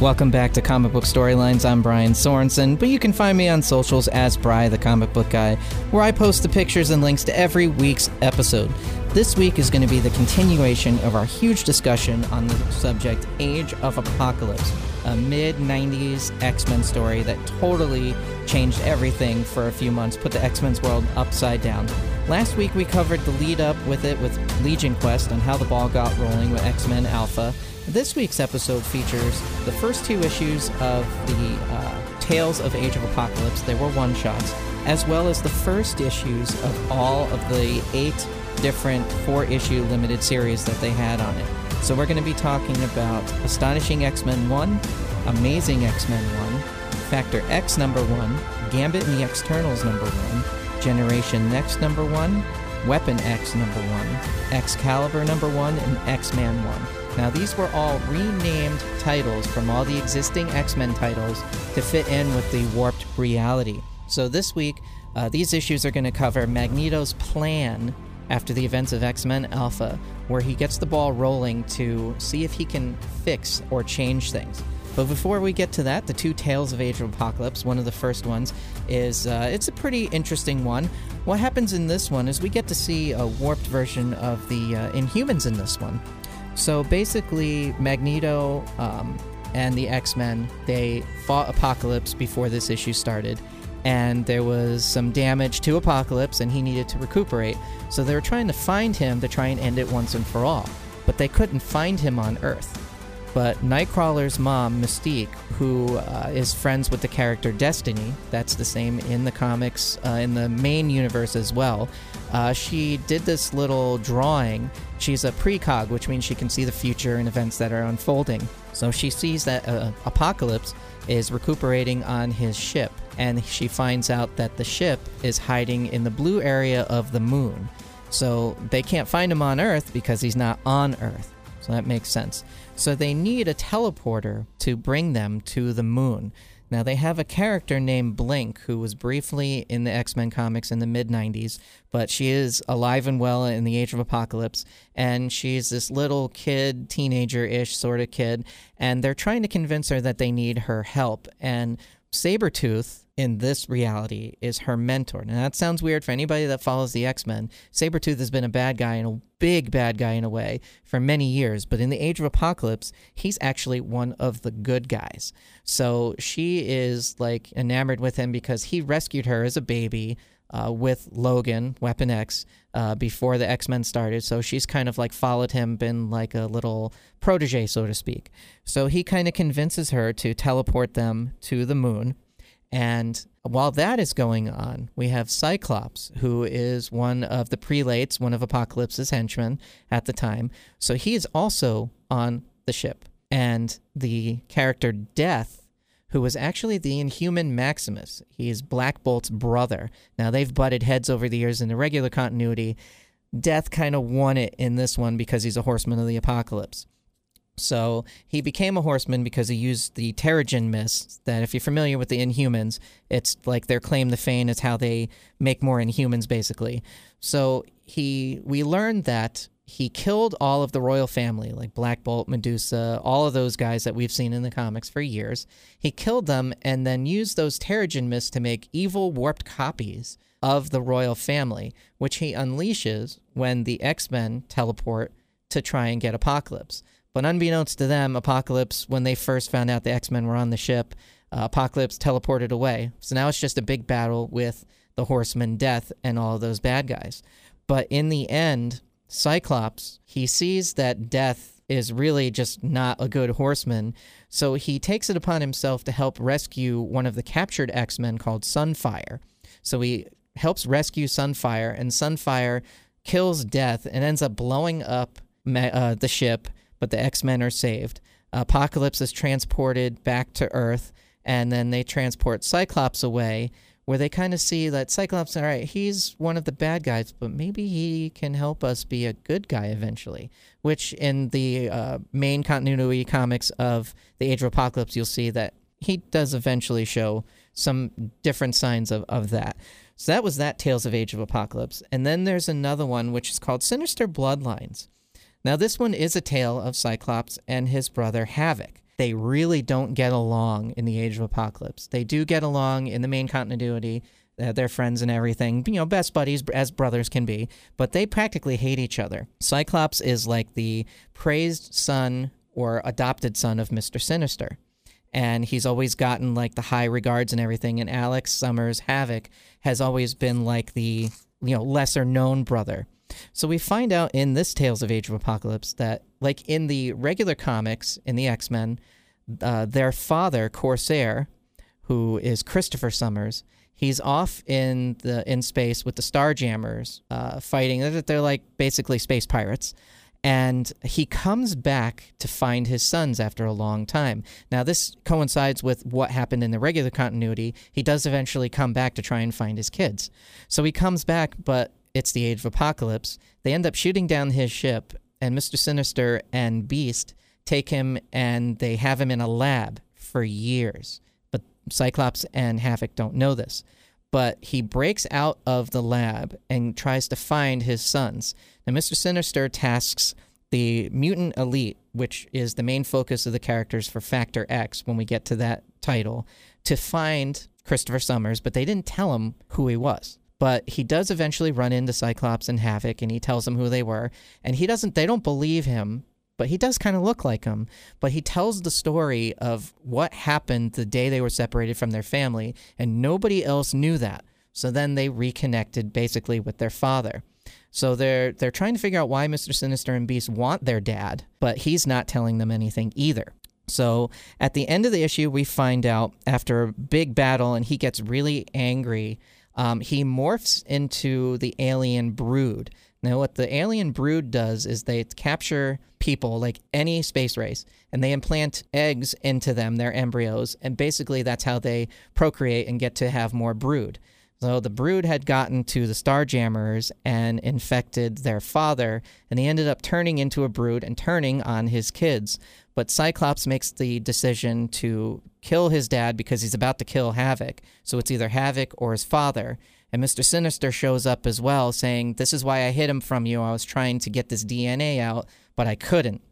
Welcome back to Comic Book Storylines. I'm Brian Sorensen, but you can find me on socials as Bry, the comic book guy, where I post the pictures and links to every week's episode. This week is going to be the continuation of our huge discussion on the subject Age of Apocalypse, a mid 90s X Men story that totally changed everything for a few months, put the X Men's world upside down. Last week we covered the lead up with it with Legion Quest and how the ball got rolling with X Men Alpha. This week's episode features the first two issues of the uh, Tales of Age of Apocalypse. They were one shots, as well as the first issues of all of the eight different four issue limited series that they had on it. So we're going to be talking about Astonishing X Men 1, Amazing X Men 1, Factor X number 1, Gambit and the Externals number 1, Generation Next number 1, Weapon X number 1, Excalibur number 1, and X Man 1. Now, these were all renamed titles from all the existing X Men titles to fit in with the warped reality. So, this week, uh, these issues are going to cover Magneto's plan after the events of X Men Alpha, where he gets the ball rolling to see if he can fix or change things. But before we get to that, the two Tales of Age of Apocalypse, one of the first ones, is uh, it's a pretty interesting one. What happens in this one is we get to see a warped version of the uh, Inhumans in this one. So basically, Magneto um, and the X Men they fought Apocalypse before this issue started, and there was some damage to Apocalypse, and he needed to recuperate. So they were trying to find him to try and end it once and for all, but they couldn't find him on Earth. But Nightcrawler's mom, Mystique, who uh, is friends with the character Destiny, that's the same in the comics, uh, in the main universe as well, uh, she did this little drawing. She's a precog, which means she can see the future and events that are unfolding. So she sees that uh, Apocalypse is recuperating on his ship, and she finds out that the ship is hiding in the blue area of the moon. So they can't find him on Earth because he's not on Earth. So that makes sense. So they need a teleporter to bring them to the moon. Now, they have a character named Blink who was briefly in the X Men comics in the mid 90s, but she is alive and well in the Age of Apocalypse. And she's this little kid, teenager ish sort of kid. And they're trying to convince her that they need her help. And Sabretooth in this reality is her mentor. Now, that sounds weird for anybody that follows the X Men. Sabretooth has been a bad guy and a big bad guy in a way for many years, but in the Age of Apocalypse, he's actually one of the good guys. So she is like enamored with him because he rescued her as a baby. Uh, with Logan, Weapon X, uh, before the X Men started. So she's kind of like followed him, been like a little protege, so to speak. So he kind of convinces her to teleport them to the moon and while that is going on, we have Cyclops, who is one of the prelates, one of Apocalypse's henchmen at the time. So he is also on the ship. And the character Death, who was actually the Inhuman Maximus, he is Black Bolt's brother. Now, they've butted heads over the years in the regular continuity. Death kind of won it in this one because he's a horseman of the apocalypse. So he became a horseman because he used the Terrigen mist. That, if you're familiar with the Inhumans, it's like their claim to fame is how they make more Inhumans, basically. So he, we learned that he killed all of the royal family, like Black Bolt, Medusa, all of those guys that we've seen in the comics for years. He killed them and then used those Terrigen mists to make evil, warped copies of the royal family, which he unleashes when the X Men teleport to try and get Apocalypse. But unbeknownst to them, Apocalypse, when they first found out the X Men were on the ship, uh, Apocalypse teleported away. So now it's just a big battle with the Horseman Death and all those bad guys. But in the end, Cyclops, he sees that Death is really just not a good horseman. So he takes it upon himself to help rescue one of the captured X Men called Sunfire. So he helps rescue Sunfire, and Sunfire kills Death and ends up blowing up uh, the ship but the X Men are saved. Apocalypse is transported back to Earth, and then they transport Cyclops away, where they kind of see that Cyclops, all right, he's one of the bad guys, but maybe he can help us be a good guy eventually. Which in the uh, main continuity comics of the Age of Apocalypse, you'll see that he does eventually show some different signs of, of that. So that was that Tales of Age of Apocalypse. And then there's another one which is called Sinister Bloodlines. Now, this one is a tale of Cyclops and his brother Havoc. they really don't get along in the Age of Apocalypse. They do get along in the main continuity. Uh, they're friends and everything, you know, best buddies as brothers can be, but they practically hate each other. Cyclops is like the praised son or adopted son of Mr. Sinister. And he's always gotten like the high regards and everything. And Alex Summers Havoc has always been like the, you know, lesser known brother. So we find out in this Tales of Age of Apocalypse that, like in the regular comics in the X Men, uh, their father, Corsair, who is Christopher Summers, he's off in the in space with the Starjammers, uh, fighting. They're, they're like basically space pirates. And he comes back to find his sons after a long time. Now, this coincides with what happened in the regular continuity. He does eventually come back to try and find his kids. So he comes back, but it's the age of apocalypse. They end up shooting down his ship, and Mr. Sinister and Beast take him and they have him in a lab for years. But Cyclops and Havoc don't know this. But he breaks out of the lab and tries to find his sons. Now, Mr. Sinister tasks the mutant elite, which is the main focus of the characters for Factor X when we get to that title, to find Christopher Summers, but they didn't tell him who he was. But he does eventually run into Cyclops and Havoc, and he tells them who they were. And he doesn't, they don't believe him, but he does kind of look like him. But he tells the story of what happened the day they were separated from their family, and nobody else knew that. So then they reconnected basically with their father. So they're they're trying to figure out why Mr. Sinister and Beast want their dad, but he's not telling them anything either. So at the end of the issue, we find out after a big battle, and he gets really angry um, he morphs into the alien brood. Now, what the alien brood does is they capture people, like any space race, and they implant eggs into them, their embryos, and basically that's how they procreate and get to have more brood. So the brood had gotten to the Starjammers and infected their father, and he ended up turning into a brood and turning on his kids. But Cyclops makes the decision to kill his dad because he's about to kill Havoc. So it's either Havoc or his father. And Mr. Sinister shows up as well, saying, This is why I hid him from you. I was trying to get this DNA out, but I couldn't.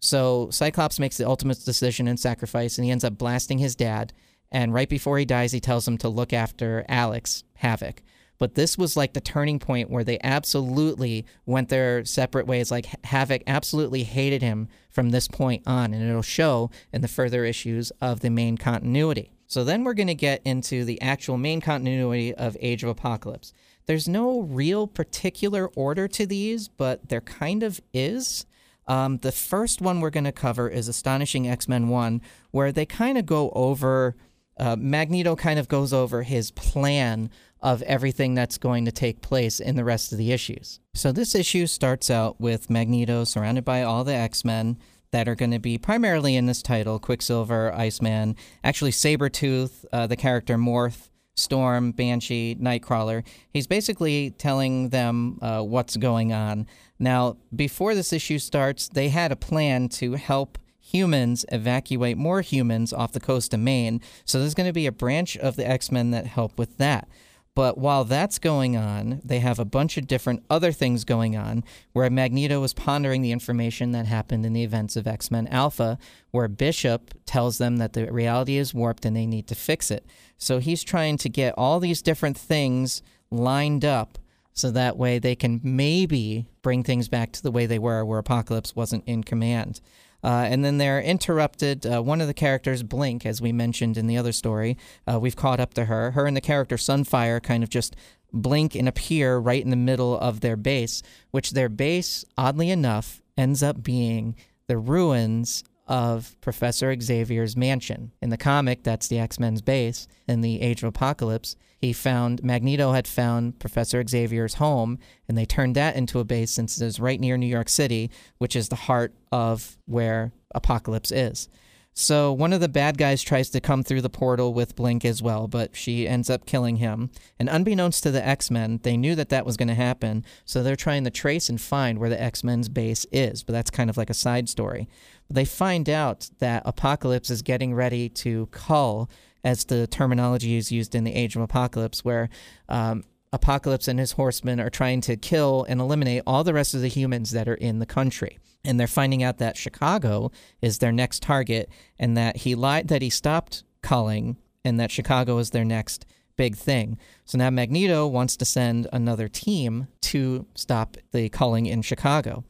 So Cyclops makes the ultimate decision and sacrifice, and he ends up blasting his dad. And right before he dies, he tells him to look after Alex, Havoc. But this was like the turning point where they absolutely went their separate ways. Like Havoc absolutely hated him from this point on, and it'll show in the further issues of the main continuity. So then we're going to get into the actual main continuity of Age of Apocalypse. There's no real particular order to these, but there kind of is. Um, the first one we're going to cover is Astonishing X Men 1, where they kind of go over uh, Magneto kind of goes over his plan of everything that's going to take place in the rest of the issues. So this issue starts out with Magneto surrounded by all the X Men that are going to be primarily in this title Quicksilver, Iceman, actually Sabretooth, uh, the character Morph. Storm, Banshee, Nightcrawler. He's basically telling them uh, what's going on. Now, before this issue starts, they had a plan to help humans evacuate more humans off the coast of Maine. So there's going to be a branch of the X Men that help with that. But while that's going on, they have a bunch of different other things going on where Magneto is pondering the information that happened in the events of X Men Alpha, where Bishop tells them that the reality is warped and they need to fix it. So he's trying to get all these different things lined up so that way they can maybe bring things back to the way they were, where Apocalypse wasn't in command. Uh, and then they're interrupted. Uh, one of the characters, Blink, as we mentioned in the other story, uh, we've caught up to her. Her and the character Sunfire kind of just blink and appear right in the middle of their base, which their base, oddly enough, ends up being the ruins of Professor Xavier's mansion. In the comic, that's the X Men's base. In the Age of Apocalypse, he found Magneto had found Professor Xavier's home, and they turned that into a base since it is right near New York City, which is the heart of where Apocalypse is. So one of the bad guys tries to come through the portal with Blink as well, but she ends up killing him. And unbeknownst to the X Men, they knew that that was going to happen, so they're trying to trace and find where the X Men's base is. But that's kind of like a side story. They find out that Apocalypse is getting ready to cull, as the terminology is used in the Age of Apocalypse, where um, Apocalypse and his horsemen are trying to kill and eliminate all the rest of the humans that are in the country. And they're finding out that Chicago is their next target and that he lied that he stopped culling and that Chicago is their next big thing. So now Magneto wants to send another team to stop the culling in Chicago.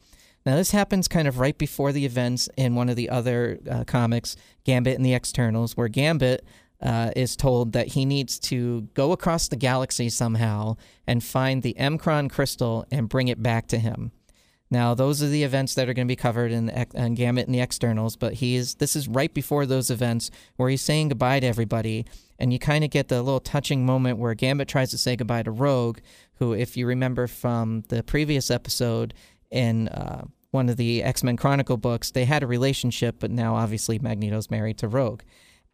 Now, this happens kind of right before the events in one of the other uh, comics, Gambit and the Externals, where Gambit uh, is told that he needs to go across the galaxy somehow and find the M'Kraan crystal and bring it back to him. Now, those are the events that are going to be covered in, in Gambit and the Externals, but he's this is right before those events where he's saying goodbye to everybody, and you kind of get the little touching moment where Gambit tries to say goodbye to Rogue, who, if you remember from the previous episode in uh, one of the X Men Chronicle books, they had a relationship, but now obviously Magneto's married to Rogue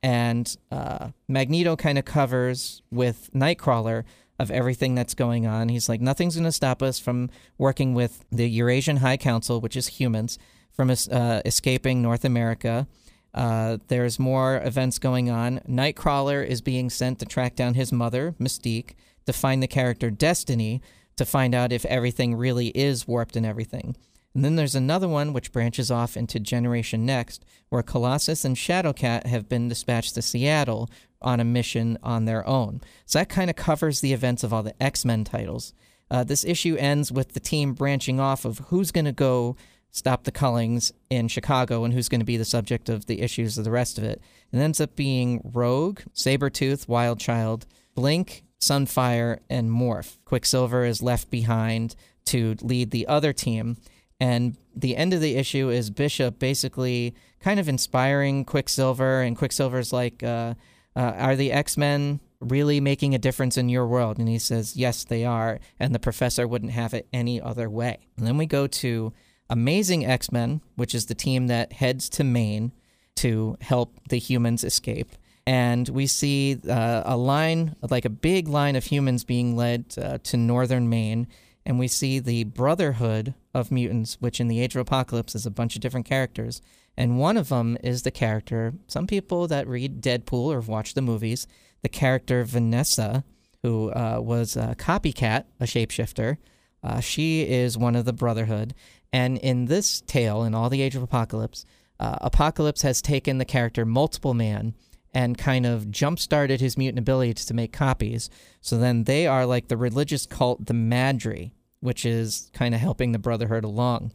and uh, Magneto kind of covers with Nightcrawler of everything that's going on. He's like, nothing's going to stop us from working with the Eurasian High Council, which is humans, from uh, escaping North America. Uh, there's more events going on. Nightcrawler is being sent to track down his mother, Mystique, to find the character Destiny, to find out if everything really is warped and everything. And then there's another one which branches off into Generation Next, where Colossus and Shadowcat have been dispatched to Seattle on a mission on their own. So that kind of covers the events of all the X Men titles. Uh, this issue ends with the team branching off of who's going to go stop the Cullings in Chicago and who's going to be the subject of the issues of the rest of it. It ends up being Rogue, Sabretooth, Wild Child, Blink, Sunfire, and Morph. Quicksilver is left behind to lead the other team. And the end of the issue is Bishop basically kind of inspiring Quicksilver, and Quicksilver's like, uh, uh, "Are the X Men really making a difference in your world?" And he says, "Yes, they are." And the Professor wouldn't have it any other way. And then we go to Amazing X Men, which is the team that heads to Maine to help the humans escape. And we see uh, a line, like a big line of humans being led uh, to northern Maine and we see the Brotherhood of Mutants, which in the Age of Apocalypse is a bunch of different characters. And one of them is the character, some people that read Deadpool or have watched the movies, the character Vanessa, who uh, was a copycat, a shapeshifter. Uh, she is one of the Brotherhood. And in this tale, in all the Age of Apocalypse, uh, Apocalypse has taken the character Multiple Man and kind of jump started his mutant abilities to make copies. So then they are like the religious cult, the Madri, which is kind of helping the Brotherhood along.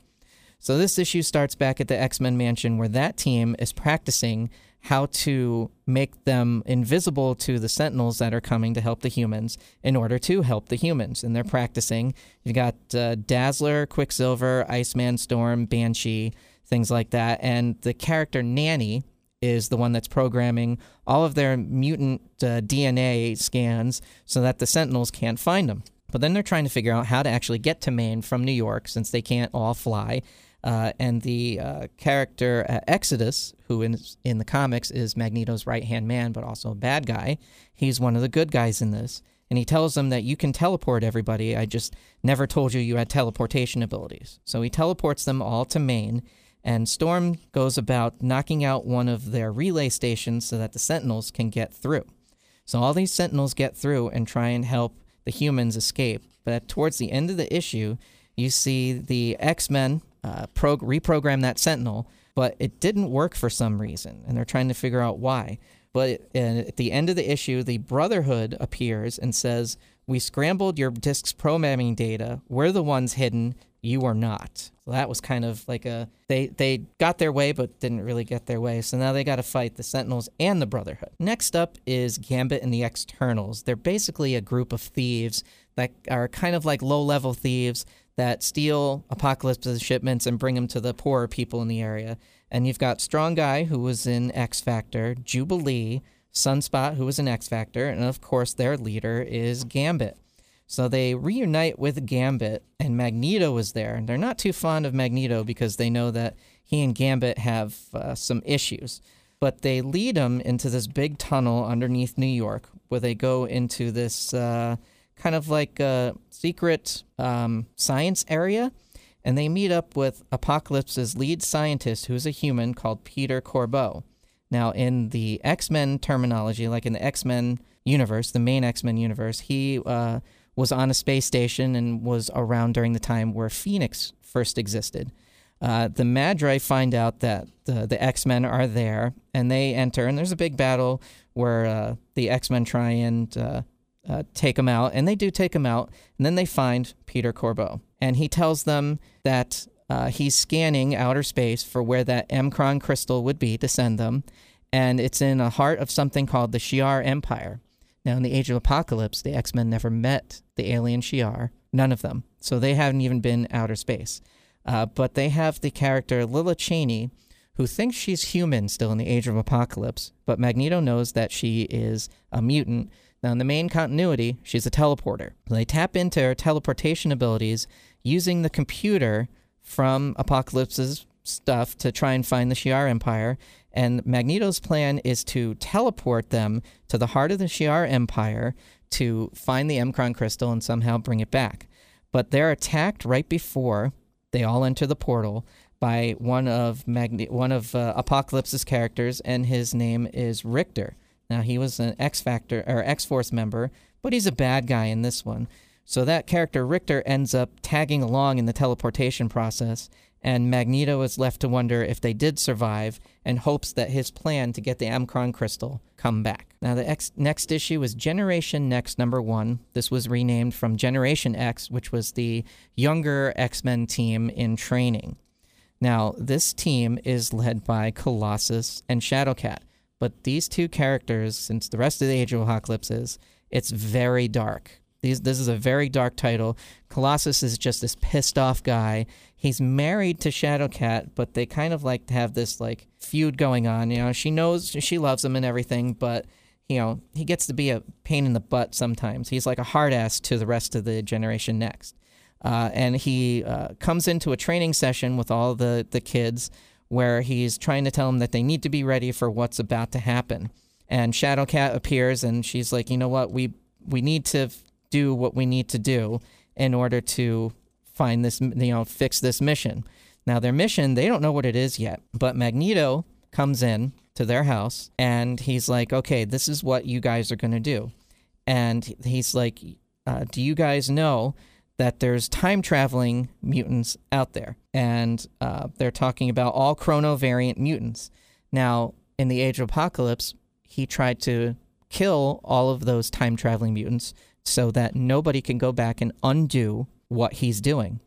So this issue starts back at the X Men mansion where that team is practicing how to make them invisible to the Sentinels that are coming to help the humans in order to help the humans. And they're practicing. You've got uh, Dazzler, Quicksilver, Iceman, Storm, Banshee, things like that. And the character Nanny is the one that's programming all of their mutant uh, DNA scans so that the Sentinels can't find them. But then they're trying to figure out how to actually get to Maine from New York since they can't all fly. Uh, and the uh, character uh, Exodus, who in, in the comics is Magneto's right hand man, but also a bad guy, he's one of the good guys in this. And he tells them that you can teleport everybody. I just never told you you had teleportation abilities. So he teleports them all to Maine. And Storm goes about knocking out one of their relay stations so that the Sentinels can get through. So all these Sentinels get through and try and help the humans escape. But towards the end of the issue, you see the X Men uh, pro- reprogram that Sentinel, but it didn't work for some reason, and they're trying to figure out why. But uh, at the end of the issue, the Brotherhood appears and says, We scrambled your disk's programming data. We're the ones hidden. You are not. So that was kind of like a they they got their way but didn't really get their way. So now they got to fight the Sentinels and the Brotherhood. Next up is Gambit and the Externals. They're basically a group of thieves that are kind of like low-level thieves that steal Apocalypse's shipments and bring them to the poorer people in the area. And you've got Strong Guy who was in X Factor, Jubilee, Sunspot who was in X Factor, and of course their leader is Gambit. So they reunite with Gambit, and Magneto is there. And they're not too fond of Magneto because they know that he and Gambit have uh, some issues. But they lead him into this big tunnel underneath New York where they go into this uh, kind of like a secret um, science area. And they meet up with Apocalypse's lead scientist, who's a human called Peter Corbeau. Now, in the X Men terminology, like in the X Men universe, the main X Men universe, he uh, was on a space station and was around during the time where Phoenix first existed. Uh, the Madri find out that the, the X Men are there, and they enter, and there's a big battle where uh, the X Men try and uh, uh, take them out, and they do take them out, and then they find Peter Corbeau, and he tells them that uh, he's scanning outer space for where that M'Kraan crystal would be to send them, and it's in the heart of something called the Shi'ar Empire. Now, in the Age of Apocalypse, the X Men never met the alien Shi'ar, none of them, so they haven't even been outer space. Uh, but they have the character Lila Cheney, who thinks she's human still in the Age of Apocalypse, but Magneto knows that she is a mutant. Now, in the main continuity, she's a teleporter. They tap into her teleportation abilities using the computer from Apocalypse's stuff to try and find the Shi'ar Empire. And Magneto's plan is to teleport them to the heart of the Shi'ar Empire to find the M'Kraan crystal and somehow bring it back. But they're attacked right before they all enter the portal by one of Magne- one of uh, Apocalypse's characters, and his name is Richter. Now he was an X Factor or X Force member, but he's a bad guy in this one. So that character Richter ends up tagging along in the teleportation process, and Magneto is left to wonder if they did survive and hopes that his plan to get the M'Kraan crystal come back. Now the X- next issue is Generation Next number 1. This was renamed from Generation X, which was the younger X-Men team in training. Now, this team is led by Colossus and Shadowcat, but these two characters, since the rest of the Age of Apocalypse is, it's very dark. These, this is a very dark title. Colossus is just this pissed off guy. He's married to Shadowcat, but they kind of like to have this like feud going on. You know, she knows she loves him and everything, but you know, he gets to be a pain in the butt sometimes. He's like a hard ass to the rest of the generation next. Uh, and he uh, comes into a training session with all the, the kids where he's trying to tell them that they need to be ready for what's about to happen. And Shadowcat appears and she's like, you know what, we we need to do what we need to do in order to find this, you know, fix this mission. Now, their mission, they don't know what it is yet, but Magneto comes in to their house and he's like, okay, this is what you guys are going to do. And he's like, uh, do you guys know that there's time traveling mutants out there? And uh, they're talking about all chrono variant mutants. Now, in the Age of Apocalypse, he tried to kill all of those time traveling mutants so that nobody can go back and undo what he's doing.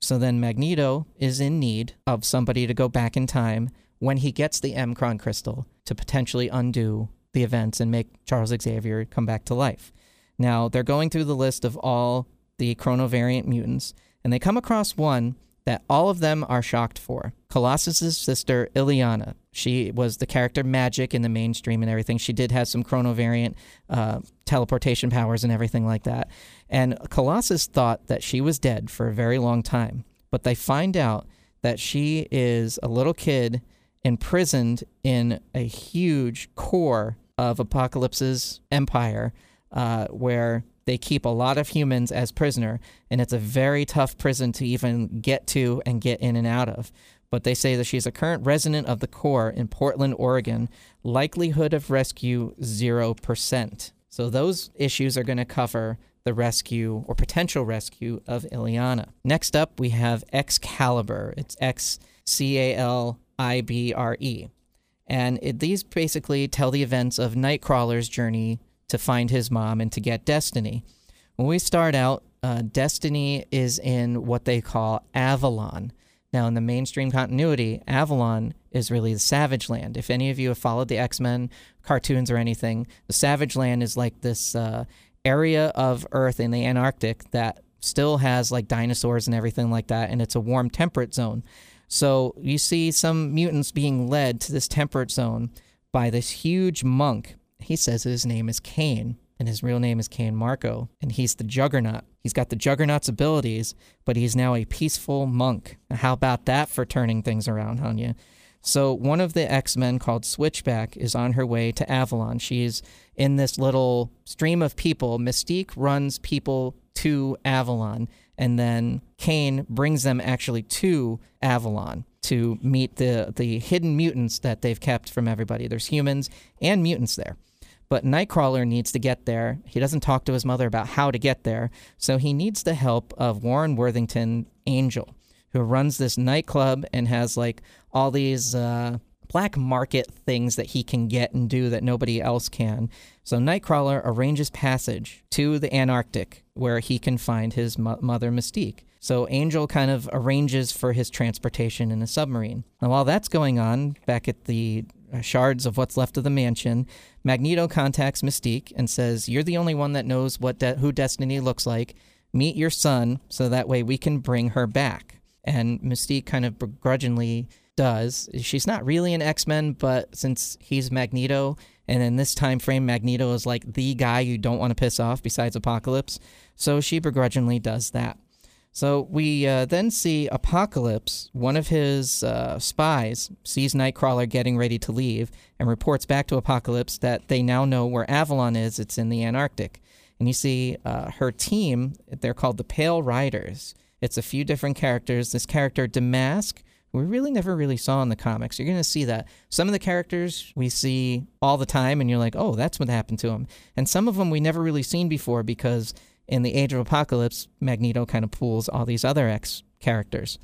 So then Magneto is in need of somebody to go back in time when he gets the M'Kraan crystal to potentially undo the events and make Charles Xavier come back to life. Now, they're going through the list of all the chronovariant mutants, and they come across one that all of them are shocked for. Colossus's sister, Illyana. She was the character Magic in the mainstream and everything. She did have some chronovariant uh, teleportation powers and everything like that. And Colossus thought that she was dead for a very long time. But they find out that she is a little kid imprisoned in a huge core of Apocalypse's empire uh, where they keep a lot of humans as prisoner, and it's a very tough prison to even get to and get in and out of. But they say that she's a current resident of the core in Portland, Oregon. Likelihood of rescue 0%. So those issues are going to cover the rescue or potential rescue of Illyana. Next up, we have Excalibur. It's X C A L I B R E. And it, these basically tell the events of Nightcrawler's journey to find his mom and to get Destiny. When we start out, uh, Destiny is in what they call Avalon. Now, in the mainstream continuity, Avalon is really the Savage Land. If any of you have followed the X Men cartoons or anything, the Savage Land is like this uh, area of Earth in the Antarctic that still has like dinosaurs and everything like that, and it's a warm temperate zone. So you see some mutants being led to this temperate zone by this huge monk he says his name is Cain, and his real name is Cain Marko, and he's the Juggernaut. He's got the Juggernaut's abilities, but he's now a peaceful monk. How about that for turning things around, Hanya? So one of the X-Men called Switchback is on her way to Avalon. She's in this little stream of people. Mystique runs people to Avalon, and then Cain brings them actually to Avalon to meet the the hidden mutants that they've kept from everybody. There's humans and mutants there. But Nightcrawler needs to get there. He doesn't talk to his mother about how to get there, so he needs the help of Warren Worthington Angel, who runs this nightclub and has like all these uh, black market things that he can get and do that nobody else can. So Nightcrawler arranges passage to the Antarctic where he can find his mo- mother Mystique. So Angel kind of arranges for his transportation in a submarine. Now, while that's going on, back at the Uh, shards of what's left of the mansion, Magneto contacts Mystique and says, "You're the only one that knows what de- who Destiny looks like. Meet your son, so that way we can bring her back." And Mystique kind of begrudgingly does. She's not really an X Men, but since he's Magneto, and in this time frame, Magneto is like the guy you don't want to piss off besides Apocalypse, so she begrudgingly does that. So we uh, then see Apocalypse, one of his uh, spies, sees Nightcrawler getting ready to leave and reports back to Apocalypse that they now know where Avalon is. It's in the Antarctic. And you see uh, her team, they're called the Pale Riders. It's a few different characters. This character, Damask, we really never really saw in the comics. You're going to see that. Some of the characters we see all the time, and you're like, oh, that's what happened to him. And some of them we never really seen before because in the Age of Apocalypse, Magneto kind of pulls all these other X characters.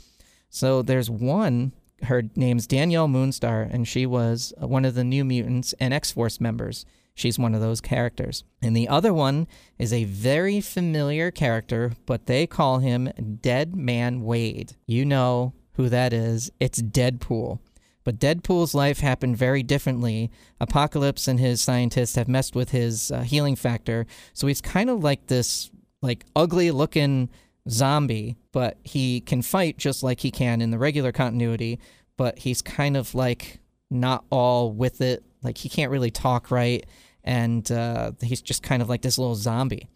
So there's one, her name's Danielle Moonstar, and she was one of the New Mutants and X Force members. She's one of those characters. And the other one is a very familiar character, but they call him Dead Man Wade. You know who that is. It's Deadpool. But Deadpool's life happened very differently. Apocalypse and his scientists have messed with his uh, healing factor, so he's kind of like this like ugly looking zombie, but he can fight just like he can in the regular continuity, but he's kind of like not all with it. Like he can't really talk right, and uh, he's just kind of like this little zombie.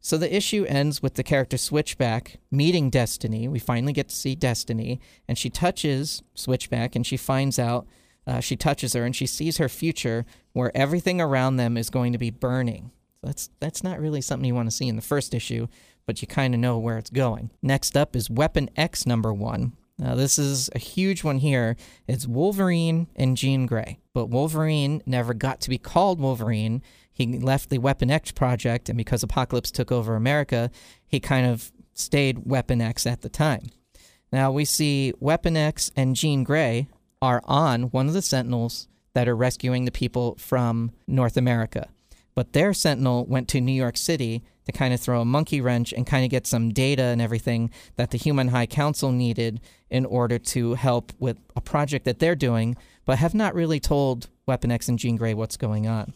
So the issue ends with the character Switchback meeting Destiny. We finally get to see Destiny, and she touches Switchback, and she finds out. Uh, she touches her, and she sees her future, where everything around them is going to be burning. That's that's not really something you want to see in the first issue, but you kind of know where it's going. Next up is Weapon X number one. Now, this is a huge one here. It's Wolverine and Jean Grey. But Wolverine never got to be called Wolverine he left the Weapon X project, and because Apocalypse took over America, he kind of stayed Weapon X at the time. Now we see Weapon X and Jean Grey are on one of the Sentinels that are rescuing the people from North America. But their Sentinel went to New York City to kind of throw a monkey wrench and kind of get some data and everything that the Human High Council needed in order to help with a project that they're doing, but have not really told Weapon X and Jean Grey what's going on.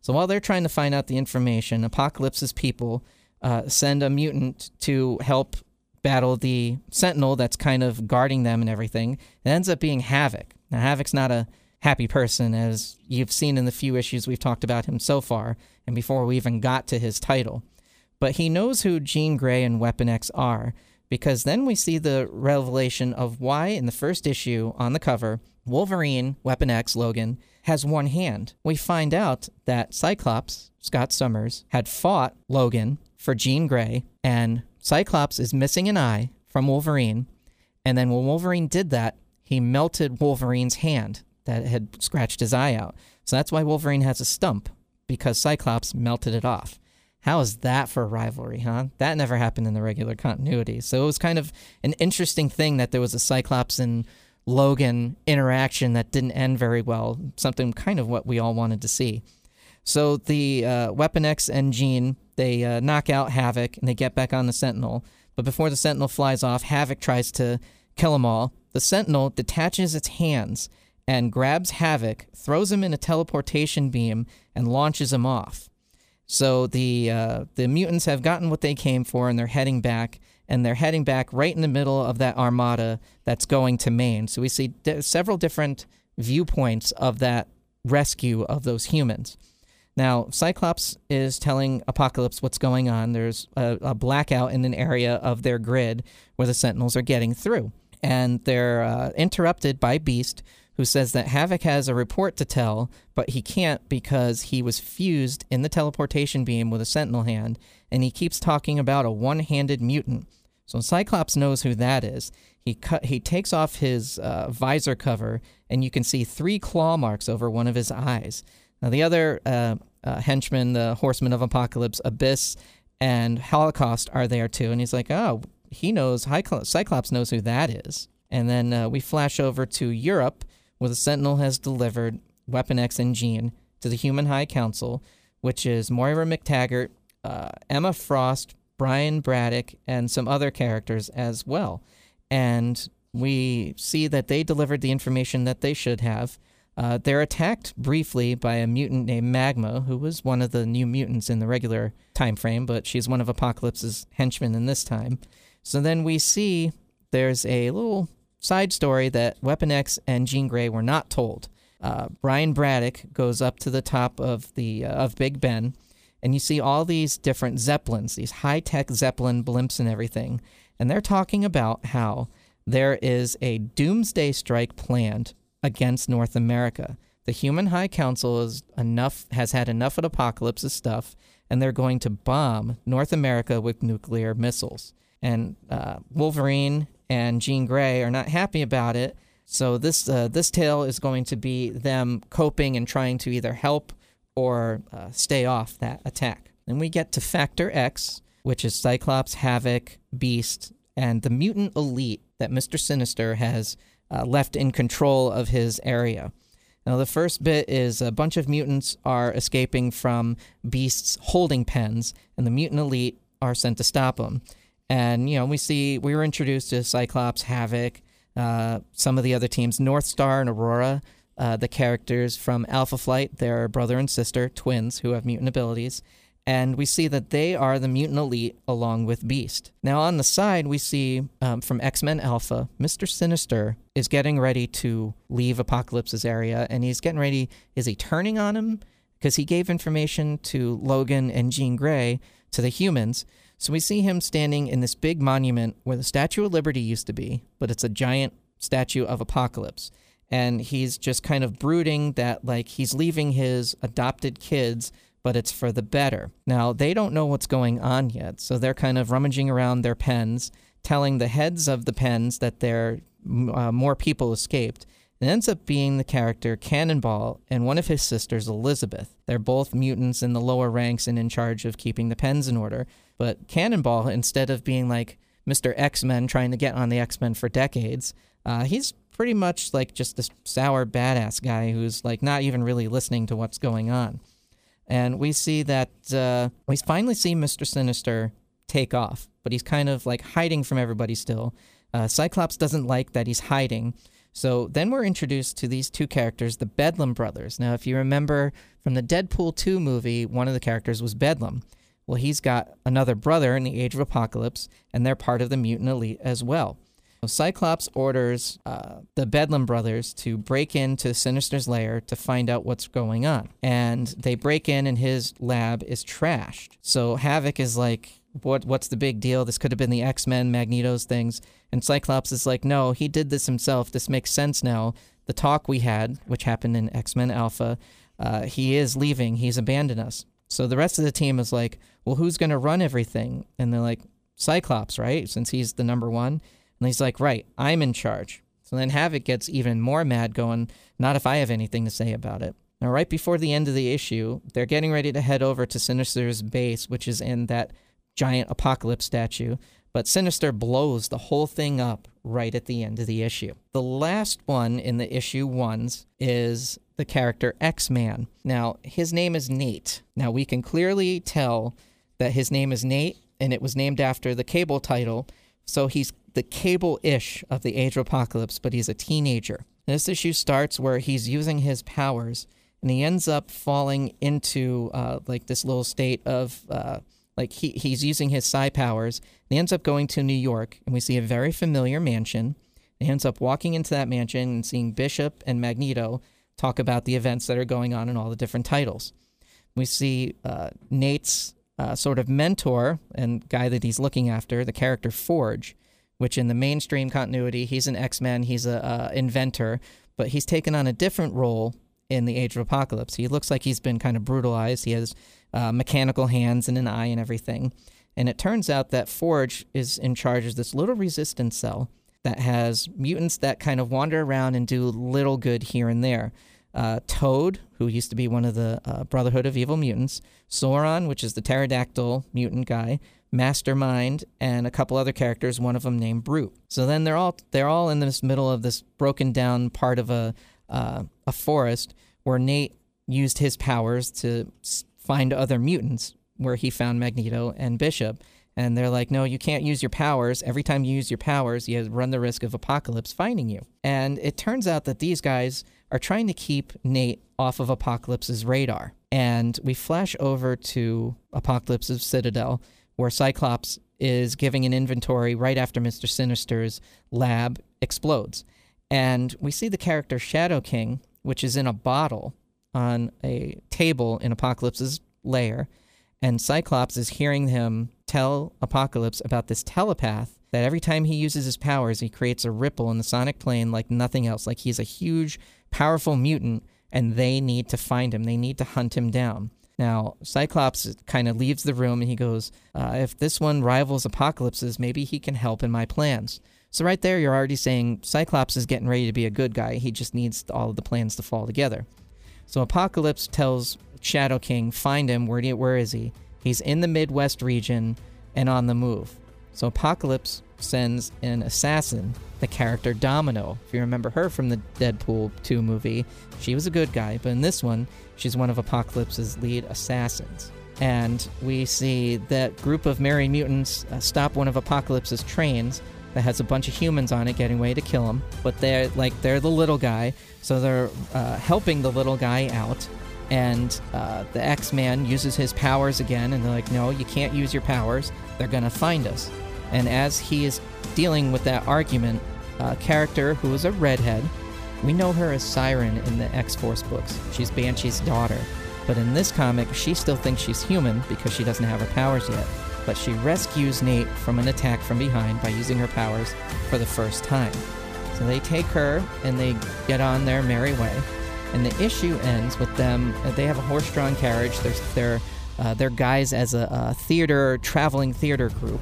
So while they're trying to find out the information, Apocalypse's people uh, send a mutant to help battle the Sentinel that's kind of guarding them and everything. It ends up being Havoc. Now, Havoc's not a happy person, as you've seen in the few issues we've talked about him so far, and before we even got to his title. But he knows who Jean Grey and Weapon X are, because then we see the revelation of why, in the first issue on the cover, Wolverine, Weapon X, Logan, has one hand. We find out that Cyclops, Scott Summers, had fought Logan for Jean Grey, and Cyclops is missing an eye from Wolverine. And then when Wolverine did that, he melted Wolverine's hand that had scratched his eye out. So that's why Wolverine has a stump, because Cyclops melted it off. How is that for a rivalry, huh? That never happened in the regular continuity. So it was kind of an interesting thing that there was a Cyclops and Logan interaction that didn't end very well, something kind of what we all wanted to see. So the uh, Weapon X and Jean, they uh, knock out Havoc and they get back on the Sentinel. But before the Sentinel flies off, Havoc tries to kill them all. The Sentinel detaches its hands and grabs Havoc, throws him in a teleportation beam, and launches him off. So the uh, the mutants have gotten what they came for, and they're heading back and they're heading back right in the middle of that armada that's going to Maine. So we see d- several different viewpoints of that rescue of those humans. Now, Cyclops is telling Apocalypse what's going on. There's a, a blackout in an area of their grid where the Sentinels are getting through. And they're uh, interrupted by Beast, who says that Havoc has a report to tell, but he can't because he was fused in the teleportation beam with a Sentinel hand, and he keeps talking about a one handed mutant. So Cyclops knows who that is. He cut. He takes off his uh, visor cover, and you can see three claw marks over one of his eyes. Now the other uh, uh, henchmen, the Horsemen of Apocalypse, Abyss, and Holocaust are there too. And he's like, oh, he knows, Cyclops knows who that is. And then uh, we flash over to Europe, where the Sentinel has delivered Weapon X and Jean to the Human High Council, which is Moira MacTaggert, uh, Emma Frost, Brian Braddock, and some other characters as well. And we see that they delivered the information that they should have. Uh, they're attacked briefly by a mutant named Magma, who was one of the new mutants in the regular time frame, but she's one of Apocalypse's henchmen in this time. So then we see there's a little side story that Weapon X and Jean Grey were not told. Uh, Brian Braddock goes up to the top of the uh, of Big Ben, and you see all these different zeppelins, these high tech zeppelin blimps and everything, and they're talking about how there is a doomsday strike planned against North America. The Human High Council is enough has had enough of apocalypse stuff, and they're going to bomb North America with nuclear missiles. And uh, Wolverine and Jean Grey are not happy about it. So this uh, this tale is going to be them coping and trying to either help or uh, stay off that attack. Then we get to Factor X, which is Cyclops, Havoc, Beast, and the mutant elite that Mister Sinister has uh, left in control of his area. Now, the first bit is a bunch of mutants are escaping from Beast's holding pens, and the mutant elite are sent to stop them. And, you know, we see, we were introduced to Cyclops, Havoc, uh, some of the other teams, North Star and Aurora, uh, the characters from Alpha Flight, they're brother and sister, twins who have mutant abilities and we see that they are the mutant elite along with Beast. Now, on the side, we see um, from X Men Alpha, Mr. Sinister is getting ready to leave Apocalypse's area, and he's getting ready. Is he turning on him? Because he gave information to Logan and Jean Grey to the humans. So we see him standing in this big monument where the Statue of Liberty used to be, but it's a giant statue of Apocalypse. And he's just kind of brooding that, like, he's leaving his adopted kids but it's for the better. Now, they don't know what's going on yet, so they're kind of rummaging around their pens, telling the heads of the pens that there uh, more people escaped. It ends up being the character Cannonball and one of his sisters, Elizabeth. They're both mutants in the lower ranks and in charge of keeping the pens in order. But Cannonball, instead of being like Mr. X Men trying to get on the X Men for decades, uh, he's pretty much like just this sour badass guy who's like not even really listening to what's going on and we see that uh, we finally see Mister Sinister take off, but he's kind of like hiding from everybody still. Uh, Cyclops doesn't like that he's hiding. So then we're introduced to these two characters, the Bedlam brothers. Now, if you remember from the Deadpool 2 movie, one of the characters was Bedlam. Well, he's got another brother in the Age of Apocalypse, and they're part of the mutant elite as well. Cyclops orders uh, the Bedlam brothers to break into Sinister's lair to find out what's going on. And they break in, and his lab is trashed. So Havoc is like, what, What's the big deal? This could have been the X Men, Magneto's things. And Cyclops is like, No, he did this himself. This makes sense now. The talk we had, which happened in X Men Alpha, uh, he is leaving. He's abandoned us. So the rest of the team is like, Well, who's going to run everything? And they're like, Cyclops, right? Since he's the number one. And he's like, right, I'm in charge. So then Havoc gets even more mad, going, not if I have anything to say about it. Now, right before the end of the issue, they're getting ready to head over to Sinister's base, which is in that giant apocalypse statue. But Sinister blows the whole thing up right at the end of the issue. The last one in the issue ones is the character X Man. Now, his name is Nate. Now, we can clearly tell that his name is Nate, and it was named after the cable title. So he's the cable ish of the Age of Apocalypse, but he's a teenager. This issue starts where he's using his powers and he ends up falling into uh, like this little state of uh, like he, he's using his psi powers. And he ends up going to New York and we see a very familiar mansion. He ends up walking into that mansion and seeing Bishop and Magneto talk about the events that are going on in all the different titles. We see uh, Nate's uh, sort of mentor and guy that he's looking after, the character Forge, which in the mainstream continuity, he's an X Men, he's a inventor, but he's taken on a different role in the Age of Apocalypse. He looks like he's been kind of brutalized. He has uh, mechanical hands and an eye and everything. And it turns out that Forge is in charge of this little resistance cell that has mutants that kind of wander around and do little good here and there. uh, Toad, who used to be one of the uh, Brotherhood of Evil Mutants, Sauron, which is the pterodactyl mutant guy, Mastermind, and a couple other characters. One of them named Brute. So then they're all they're all in this middle of this broken down part of a uh, a forest where Nate used his powers to find other mutants, where he found Magneto and Bishop. And they're like, no, you can't use your powers. Every time you use your powers, you run the risk of Apocalypse finding you. And it turns out that these guys are trying to keep Nate off of Apocalypse's radar. And we flash over to Apocalypse's Citadel, where Cyclops is giving an inventory right after Mr. Sinister's lab explodes. And we see the character Shadow King, which is in a bottle on a table in Apocalypse's lair. And Cyclops is hearing him tell Apocalypse about this telepath that every time he uses his powers, he creates a ripple in the sonic plane like nothing else. Like he's a huge, powerful mutant, and they need to find him. They need to hunt him down. Now, Cyclops kind of leaves the room and he goes, uh, If this one rivals Apocalypse's, maybe he can help in my plans. So, right there, you're already saying Cyclops is getting ready to be a good guy. He just needs all of the plans to fall together. So, Apocalypse tells Shadow King, Find him. Where, do where is he? He's in the Midwest region and on the move. So Apocalypse sends an assassin, the character Domino. If you remember her from the Deadpool 2 movie, she was a good guy, but in this one, she's one of Apocalypse's lead assassins. And we see that group of merry mutants uh, stop one of Apocalypse's trains that has a bunch of humans on it getting ready to kill him. But they're like they're the little guy, so they're uh, helping the little guy out and uh, the X-Man uses his powers again, and they're like, "No, you can't use your powers. They're gonna find us." And as he is dealing with that argument, a character who is a redhead, we know her as Siryn in the X-Force books. She's Banshee's daughter, but in this comic, she still thinks she's human because she doesn't have her powers yet. But she rescues Nate from an attack from behind by using her powers for the first time. So they take her and they get on their merry way and the issue ends with them. Uh, they have a horse-drawn carriage. They're they're uh, they're guys as a, a, theater traveling theater group,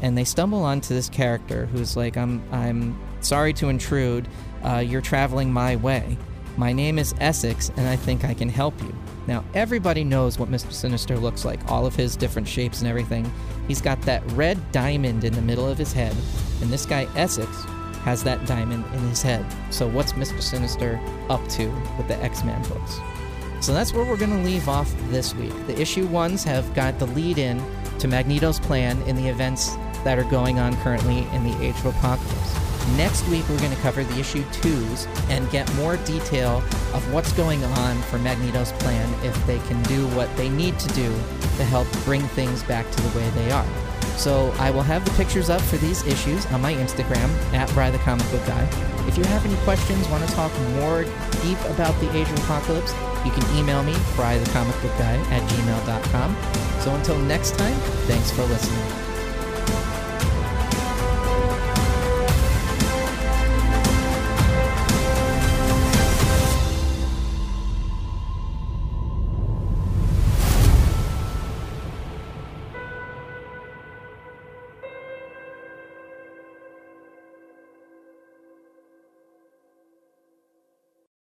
and they stumble onto this character who's like, "I'm I'm sorry to intrude. Uh, you're traveling my way. My name is Essex, and I think I can help you." Now everybody knows what Mr. Sinister looks like, all of his different shapes and everything. He's got that red diamond in the middle of his head, and this guy Essex has that diamond in his head. So, what's Mr. Sinister up to with the X Men books? So, that's where we're going to leave off this week. The issue ones have got the lead in to Magneto's plan in the events that are going on currently in the Age of Apocalypse. Next week, we're going to cover the issue twos and get more detail of what's going on for Magneto's plan if they can do what they need to do to help bring things back to the way they are. So I will have the pictures up for these issues on my Instagram at Bry the Comic Book Guy. If you have any questions, want to talk more deep about the Age of Apocalypse, you can email me, Bry the Comic Book Guy at gmail.com. So until next time, thanks for listening.